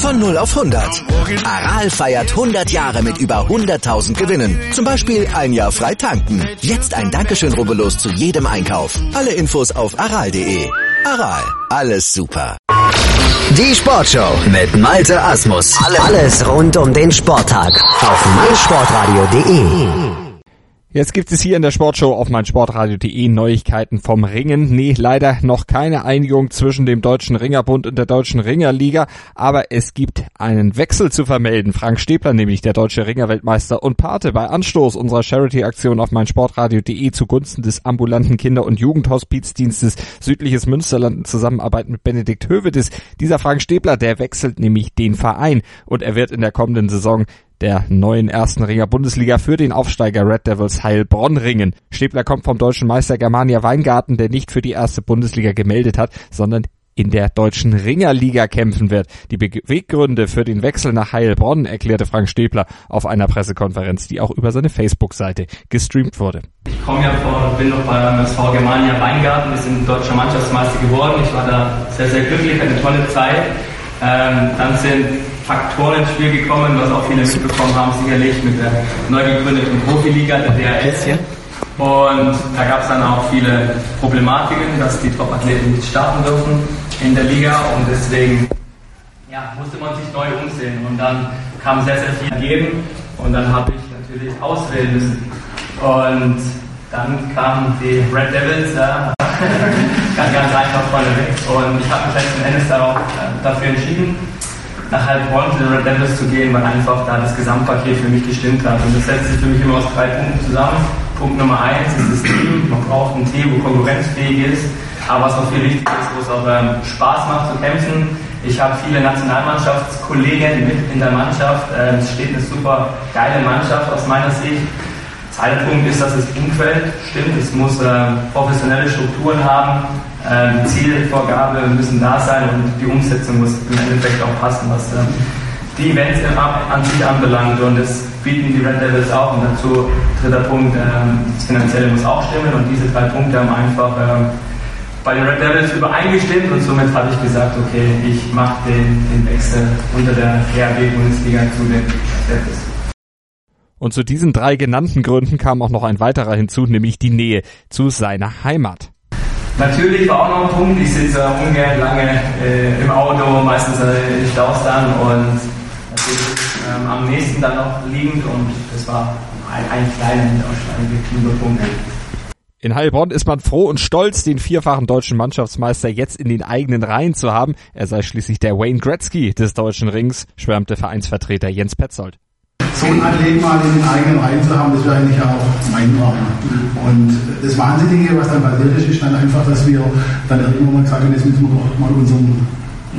Von 0 auf 100. Aral feiert 100 Jahre mit über 100.000 Gewinnen. Zum Beispiel ein Jahr frei tanken. Jetzt ein Dankeschön, rubbellos zu jedem Einkauf. Alle Infos auf aral.de. Aral, alles super. Die Sportshow mit Malte Asmus. Alles rund um den Sporttag auf meinsportradio.de. Jetzt gibt es hier in der Sportshow auf meinsportradio.de Neuigkeiten vom Ringen. Nee, leider noch keine Einigung zwischen dem Deutschen Ringerbund und der Deutschen Ringerliga, aber es gibt einen Wechsel zu vermelden. Frank Stäbler, nämlich der deutsche Ringerweltmeister und Pate bei Anstoß unserer Charity-Aktion auf meinsportradio.de zugunsten des ambulanten Kinder- und Jugendhospizdienstes Südliches Münsterland in Zusammenarbeit mit Benedikt Hövedes. Dieser Frank Stäbler, der wechselt nämlich den Verein und er wird in der kommenden Saison der neuen ersten Ringer Bundesliga für den Aufsteiger Red Devils Heilbronn ringen. Stäbler kommt vom deutschen Meister Germania Weingarten, der nicht für die erste Bundesliga gemeldet hat, sondern in der deutschen Ringerliga kämpfen wird. Die Beweggründe für den Wechsel nach Heilbronn erklärte Frank Stäbler auf einer Pressekonferenz, die auch über seine Facebook-Seite gestreamt wurde. Ich komme ja vor, bin noch beim SV Germania Weingarten, wir sind deutscher Mannschaftsmeister geworden. Ich war da sehr, sehr glücklich, eine tolle Zeit. Ähm, dann sind Faktoren ins Spiel gekommen, was auch viele mitbekommen haben, sicherlich mit der neu gegründeten Profiliga, der DRS. Und da gab es dann auch viele Problematiken, dass die Top-Athleten nicht starten dürfen in der Liga und deswegen ja, musste man sich neu umsehen und dann kam sehr, sehr viel geben und dann habe ich natürlich auswählen müssen. Und dann kamen die Red Devils, ja, ganz, ganz einfach vorne weg und ich habe mich letzten Endes darauf, äh, dafür entschieden, nach Heilbronn zu den Red Devils zu gehen, weil einfach da das Gesamtpaket für mich gestimmt hat. Und das setzt sich für mich immer aus drei Punkten zusammen. Punkt Nummer eins ist das Team. Man braucht ein Team, wo konkurrenzfähig ist, aber was auch viel wichtiger ist, wo es auch ähm, Spaß macht zu kämpfen. Ich habe viele Nationalmannschaftskollegen mit in der Mannschaft. Ähm, es steht eine super geile Mannschaft aus meiner Sicht. Zweiter Punkt ist, dass das Umfeld stimmt. Es muss äh, professionelle Strukturen haben. Äh, die Zielvorgabe müssen da sein und die Umsetzung muss im Endeffekt auch passen, was äh, die Events an sich anbelangt. Und das bieten die Red Devils auch. Und dazu dritter Punkt, äh, das Finanzielle muss auch stimmen. Und diese drei Punkte haben einfach äh, bei den Red Devils übereingestimmt. Und somit habe ich gesagt, okay, ich mache den, den Wechsel unter der RB-Bundesliga zu den Red Devils. Und zu diesen drei genannten Gründen kam auch noch ein weiterer hinzu, nämlich die Nähe zu seiner Heimat. Natürlich war auch noch ein Punkt, ich sitze ungern lange äh, im Auto, meistens äh, in Staus dann und natürlich ähm, am nächsten dann noch liegend und das war ein, ein kleiner ausschlaggebender Punkt. In Heilbronn ist man froh und stolz, den vierfachen deutschen Mannschaftsmeister jetzt in den eigenen Reihen zu haben. Er sei schließlich der Wayne Gretzky des deutschen Rings, schwärmte Vereinsvertreter Jens Petzold so einen Athleten mal in den eigenen Reihen zu haben, das wäre eigentlich auch mein Traum. Und das Wahnsinnige, was dann passiert ist, ist dann einfach, dass wir dann irgendwann mal gesagt haben, jetzt müssen wir doch mal unseren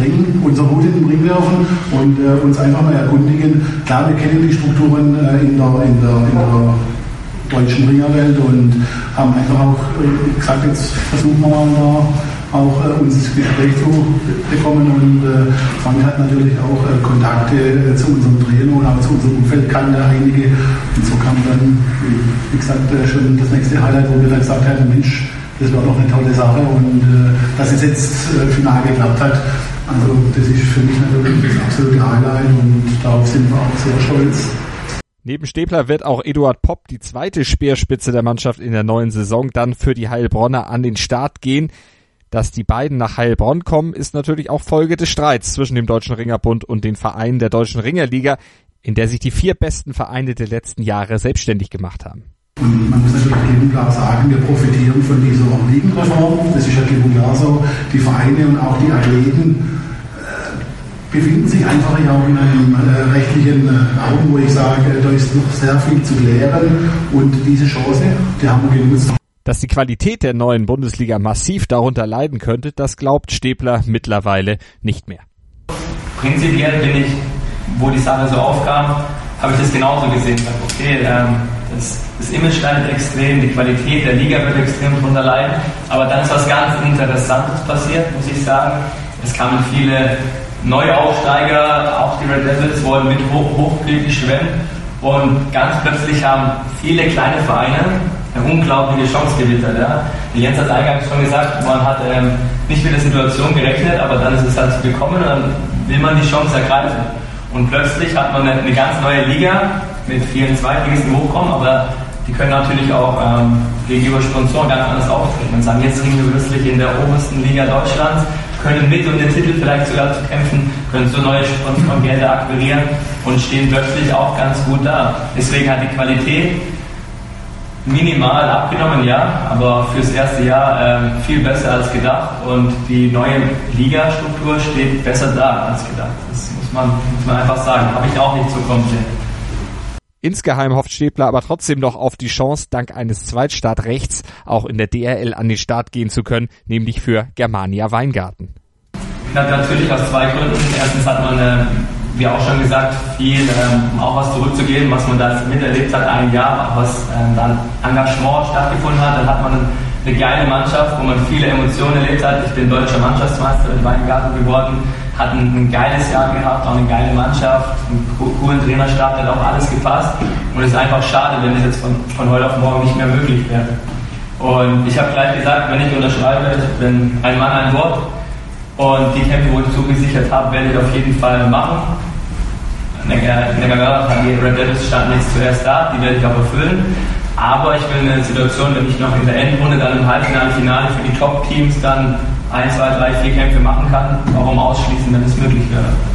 Ring, unser Hut in den Ring werfen und äh, uns einfach mal erkundigen. Klar, wir kennen die Strukturen äh, in, der, in, der, in der deutschen Ringerwelt und haben einfach auch äh, gesagt, jetzt versuchen wir mal da auch äh, uns ins Gespräch zu bekommen und äh, Frank hat natürlich auch äh, Kontakte äh, zu unserem Trainer und auch zu unserem Umfeld kannte einige und so kam dann, wie gesagt, äh, schon das nächste Highlight, wo wir dann gesagt haben, Mensch, das war doch eine tolle Sache und äh, dass es jetzt final geklappt hat, also das ist für mich natürlich das absolute Highlight und darauf sind wir auch sehr stolz. Neben Stäbler wird auch Eduard Popp, die zweite Speerspitze der Mannschaft in der neuen Saison, dann für die Heilbronner an den Start gehen. Dass die beiden nach Heilbronn kommen, ist natürlich auch Folge des Streits zwischen dem Deutschen Ringerbund und den Vereinen der Deutschen Ringerliga, in der sich die vier besten Vereine der letzten Jahre selbstständig gemacht haben. Man muss natürlich und klar sagen, wir profitieren von dieser Ligenreform. Das ist ja klipp und klar so. Die Vereine und auch die Athleten äh, befinden sich einfach ja auch in einem äh, rechtlichen äh, Raum, wo ich sage, da ist noch sehr viel zu klären. Und diese Chance, die haben wir genutzt. Dass die Qualität der neuen Bundesliga massiv darunter leiden könnte, das glaubt Stäbler mittlerweile nicht mehr. Prinzipiell bin ich, wo die Sache so aufkam, habe ich das genauso gesehen. Okay, ähm, das, das Image leidet extrem, die Qualität der Liga wird extrem drunter leiden, aber dann ist was ganz Interessantes passiert, muss ich sagen. Es kamen viele Neuaufsteiger, auch die Red Devils wollen mit hoch, hochblütig schwimmen und ganz plötzlich haben viele kleine Vereine eine unglaubliche Chance gewittert. Ja. Jens hat eingangs schon gesagt, man hat ähm, nicht mit der Situation gerechnet, aber dann ist es halt gekommen und dann will man die Chance ergreifen. Und plötzlich hat man eine, eine ganz neue Liga mit vielen Zweitligisten hochkommen, aber die können natürlich auch ähm, gegenüber Sponsoren ganz anders auftreten und sagen, jetzt ringen wir plötzlich in der obersten Liga Deutschlands, können mit um den Titel vielleicht sogar zu kämpfen, können so neue Sponsorengelder akquirieren und stehen plötzlich auch ganz gut da. Deswegen hat die Qualität minimal abgenommen, ja, aber fürs erste Jahr äh, viel besser als gedacht und die neue Ligastruktur steht besser da als gedacht. Das muss man, muss man einfach sagen. Habe ich auch nicht so kommen sehen. Insgeheim hofft Stäbler aber trotzdem noch auf die Chance, dank eines Zweitstartrechts auch in der DRL an den Start gehen zu können, nämlich für Germania Weingarten. Natürlich aus zwei Gründen. Erstens hat man äh, wie auch schon gesagt, viel ähm, auch was zurückzugeben, was man da miterlebt hat, ein Jahr, was ähm, dann Engagement stattgefunden hat. Dann hat man eine geile Mannschaft, wo man viele Emotionen erlebt hat. Ich bin deutscher Mannschaftsmeister in Weingarten geworden, hat ein, ein, geiles Jahr gehabt, auch eine geile Mannschaft, einen coolen Trainerstab, hat auch alles gepasst. Und es ist einfach schade, wenn es jetzt von, von heute auf morgen nicht mehr möglich wäre. Und ich habe gleich gesagt, wenn ich unterschreibe, ich bin ein Mann, ein Wort. Und die Kämpfe, wo ich zugesichert habe, werde ich auf jeden Fall machen. Die Red Devils standen jetzt zuerst da, die werde ich auch erfüllen. Aber ich will eine Situation, wenn ich noch in der Endrunde, dann im Halbfinale, Finale für die Top-Teams dann ein, zwei, drei, vier Kämpfe machen kann. Warum ausschließen, wenn es möglich wäre?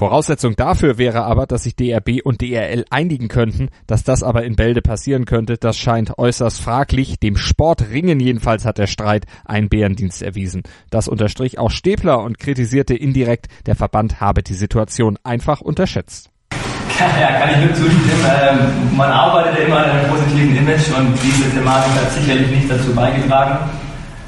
Voraussetzung dafür wäre aber, dass sich DRB und DRL einigen könnten. Dass das aber in Bälde passieren könnte, das scheint äußerst fraglich. Dem Sportringen jedenfalls hat der Streit einen Bärendienst erwiesen. Das unterstrich auch Stäbler und kritisierte indirekt, der Verband habe die Situation einfach unterschätzt. Ja, kann ich nur zustimmen. Ähm, man arbeitet ja immer an einem positiven Image und diese Thematik hat sicherlich nicht dazu beigetragen.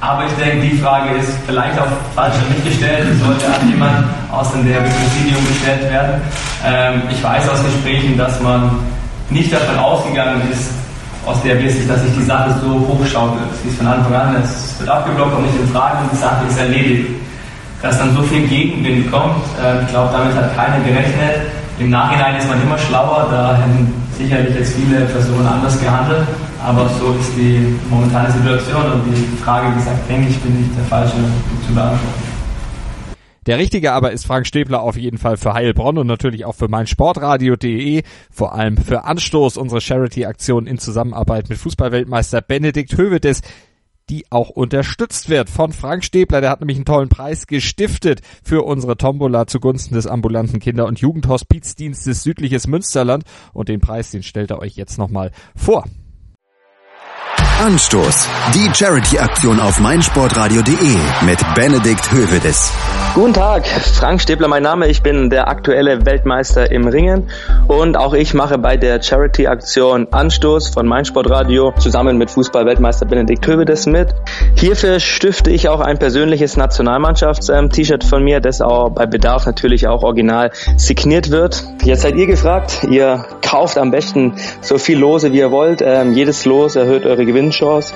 Aber ich denke, die Frage ist vielleicht auch falsch nicht gestellt. Es sollte an jemand aus dem DRB-Präsidium gestellt werden. Ähm, ich weiß aus Gesprächen, dass man nicht davon ausgegangen ist, aus der Sicht, dass sich die Sache so hochschaukelt. Sie ist von Anfang an, es wird abgeblockt und nicht in Frage und die Sache ist erledigt. Dass dann so viel Gegenwind kommt, äh, ich glaube, damit hat keiner gerechnet. Im Nachhinein ist man immer schlauer, da hätten sicherlich jetzt viele Personen anders gehandelt. Aber so ist die momentane Situation und die Frage, wie gesagt, denke ich, bin nicht der Falsche zu beantworten. Der Richtige aber ist Frank Stäbler auf jeden Fall für Heilbronn und natürlich auch für meinsportradio.de, vor allem für Anstoß, unsere Charity-Aktion in Zusammenarbeit mit Fußballweltmeister Benedikt Hövedes, die auch unterstützt wird von Frank Stäbler. Der hat nämlich einen tollen Preis gestiftet für unsere Tombola zugunsten des ambulanten Kinder- und Jugendhospizdienstes Südliches Münsterland und den Preis, den stellt er euch jetzt nochmal vor. Anstoß. Die Charity-Aktion auf meinsportradio.de mit Benedikt Hövedes. Guten Tag, Frank Stäbler mein Name. Ich bin der aktuelle Weltmeister im Ringen und auch ich mache bei der Charity-Aktion Anstoß von meinsportradio zusammen mit Fußball-Weltmeister Benedikt Hövedes mit. Hierfür stifte ich auch ein persönliches Nationalmannschafts-T-Shirt von mir, das auch bei Bedarf natürlich auch original signiert wird. Jetzt seid ihr gefragt. Ihr kauft am besten so viel Lose wie ihr wollt. Ähm, jedes Los erhöht eure Gewinn Gewinnchance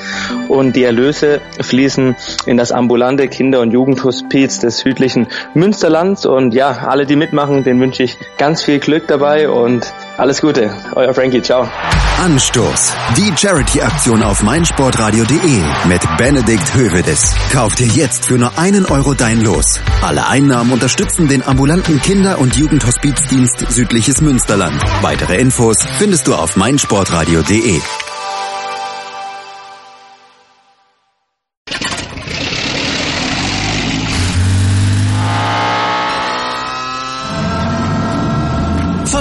und die Erlöse fließen in das ambulante Kinder- und Jugendhospiz des südlichen Münsterlands und ja, alle, die mitmachen, denen wünsche ich ganz viel Glück dabei und alles Gute. Euer Frankie, ciao. Anstoß. Die Charity-Aktion auf meinsportradio.de mit Benedikt Hövedes. Kauf dir jetzt für nur einen Euro dein Los. Alle Einnahmen unterstützen den ambulanten Kinder- und Jugendhospizdienst Südliches Münsterland. Weitere Infos findest du auf meinsportradio.de.